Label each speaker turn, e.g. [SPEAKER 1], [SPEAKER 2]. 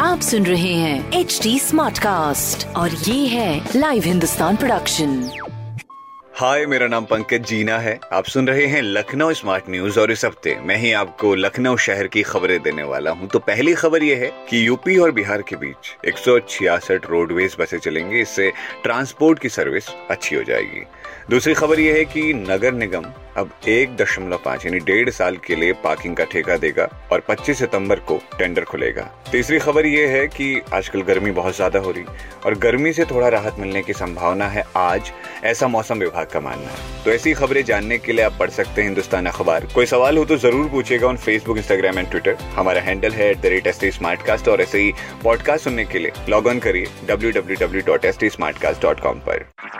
[SPEAKER 1] आप सुन रहे हैं एच डी स्मार्ट कास्ट और ये है लाइव हिंदुस्तान प्रोडक्शन
[SPEAKER 2] हाय, मेरा नाम पंकज जीना है। आप सुन रहे हैं लखनऊ स्मार्ट न्यूज़ और इस हफ़्ते मैं ही आपको लखनऊ शहर की खबरें देने वाला हूँ। तो पहली खबर ये है कि यूपी और बिहार के बीच एक रोडवेज़ बसें चलेंगी। इससे ट्रांसपोर्ट की सर्विस अच्छी हो जाएगी। दूसरी खबर यह है कि नगर निगम अब एक दशमलव पाँच यानी डेढ़ साल के लिए पार्किंग का ठेका देगा और 25 सितंबर को टेंडर खुलेगा। तीसरी खबर यह है कि आजकल गर्मी बहुत ज़्यादा हो रही और गर्मी से थोड़ा राहत मिलने की संभावना है आज, ऐसा मौसम विभाग का मानना है। तो ऐसी खबरें जानने के लिए आप पढ़ सकते हैं हिंदुस्तान अखबार। कोई सवाल हो तो ज़रूर पूछेगा on Facebook Instagram and Twitter हमारा हैंडल है एट और ऐसे ही पॉडकास्ट सुनने के लिए लॉग ऑन करिए डब्ल्यू पर।